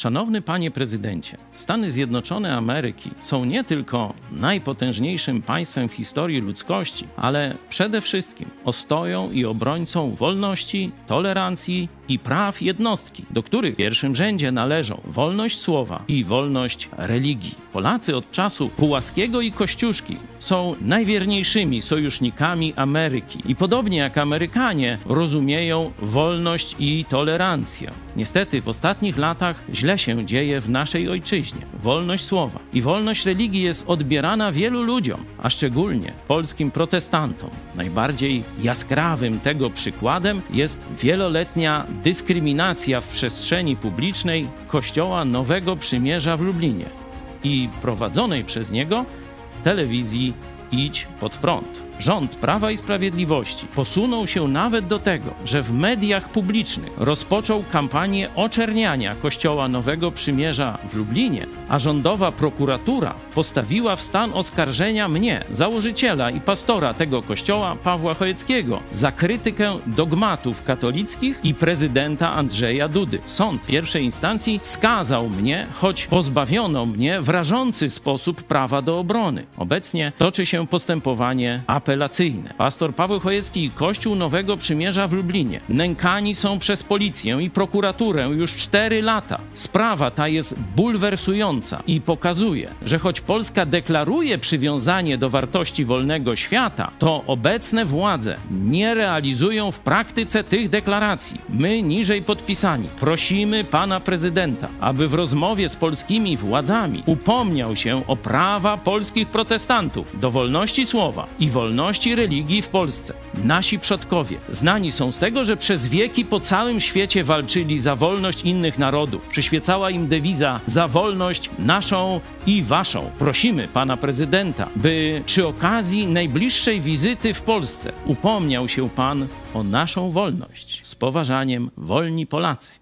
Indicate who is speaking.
Speaker 1: Szanowny panie prezydencie, Stany Zjednoczone Ameryki są nie tylko najpotężniejszym państwem w historii ludzkości, ale przede wszystkim ostoją i obrońcą wolności, tolerancji i praw jednostki, do których w pierwszym rzędzie należą wolność słowa i wolność religii. Polacy od czasu Pułaskiego i Kościuszki są najwierniejszymi sojusznikami Ameryki i podobnie jak Amerykanie rozumieją wolność i tolerancję. Niestety w ostatnich latach źle się dzieje w naszej ojczyźnie. Wolność słowa i wolność religii jest odbierana wielu ludziom, a szczególnie polskim protestantom. Najbardziej jaskrawym tego przykładem jest wieloletnia dyskryminacja w przestrzeni publicznej Kościoła Nowego Przymierza w Lublinie i prowadzonej przez niego telewizji Idź pod prąd rząd Prawa i Sprawiedliwości posunął się nawet do tego, że w mediach publicznych rozpoczął kampanię oczerniania Kościoła Nowego Przymierza w Lublinie, a rządowa prokuratura postawiła w stan oskarżenia mnie, założyciela i pastora tego kościoła, Pawła Chojeckiego, za krytykę dogmatów katolickich i prezydenta Andrzeja Dudy. Sąd pierwszej instancji skazał mnie, choć pozbawiono mnie w rażący sposób prawa do obrony. Obecnie toczy się postępowanie apelacyjne. Pastor Paweł Chojecki i Kościół Nowego Przymierza w Lublinie nękani są przez policję i prokuraturę już cztery lata. Sprawa ta jest bulwersująca i pokazuje, że choć Polska deklaruje przywiązanie do wartości wolnego świata, to obecne władze nie realizują w praktyce tych deklaracji. My, niżej podpisani, prosimy pana prezydenta, aby w rozmowie z polskimi władzami upomniał się o prawa polskich protestantów do wolności słowa i wolności religii w Polsce. Nasi przodkowie znani są z tego, że przez wieki po całym świecie walczyli za wolność innych narodów. Przyświecała im dewiza za wolność naszą i waszą. Prosimy pana prezydenta, by przy okazji najbliższej wizyty w Polsce upomniał się pan o naszą wolność. Z poważaniem, wolni Polacy.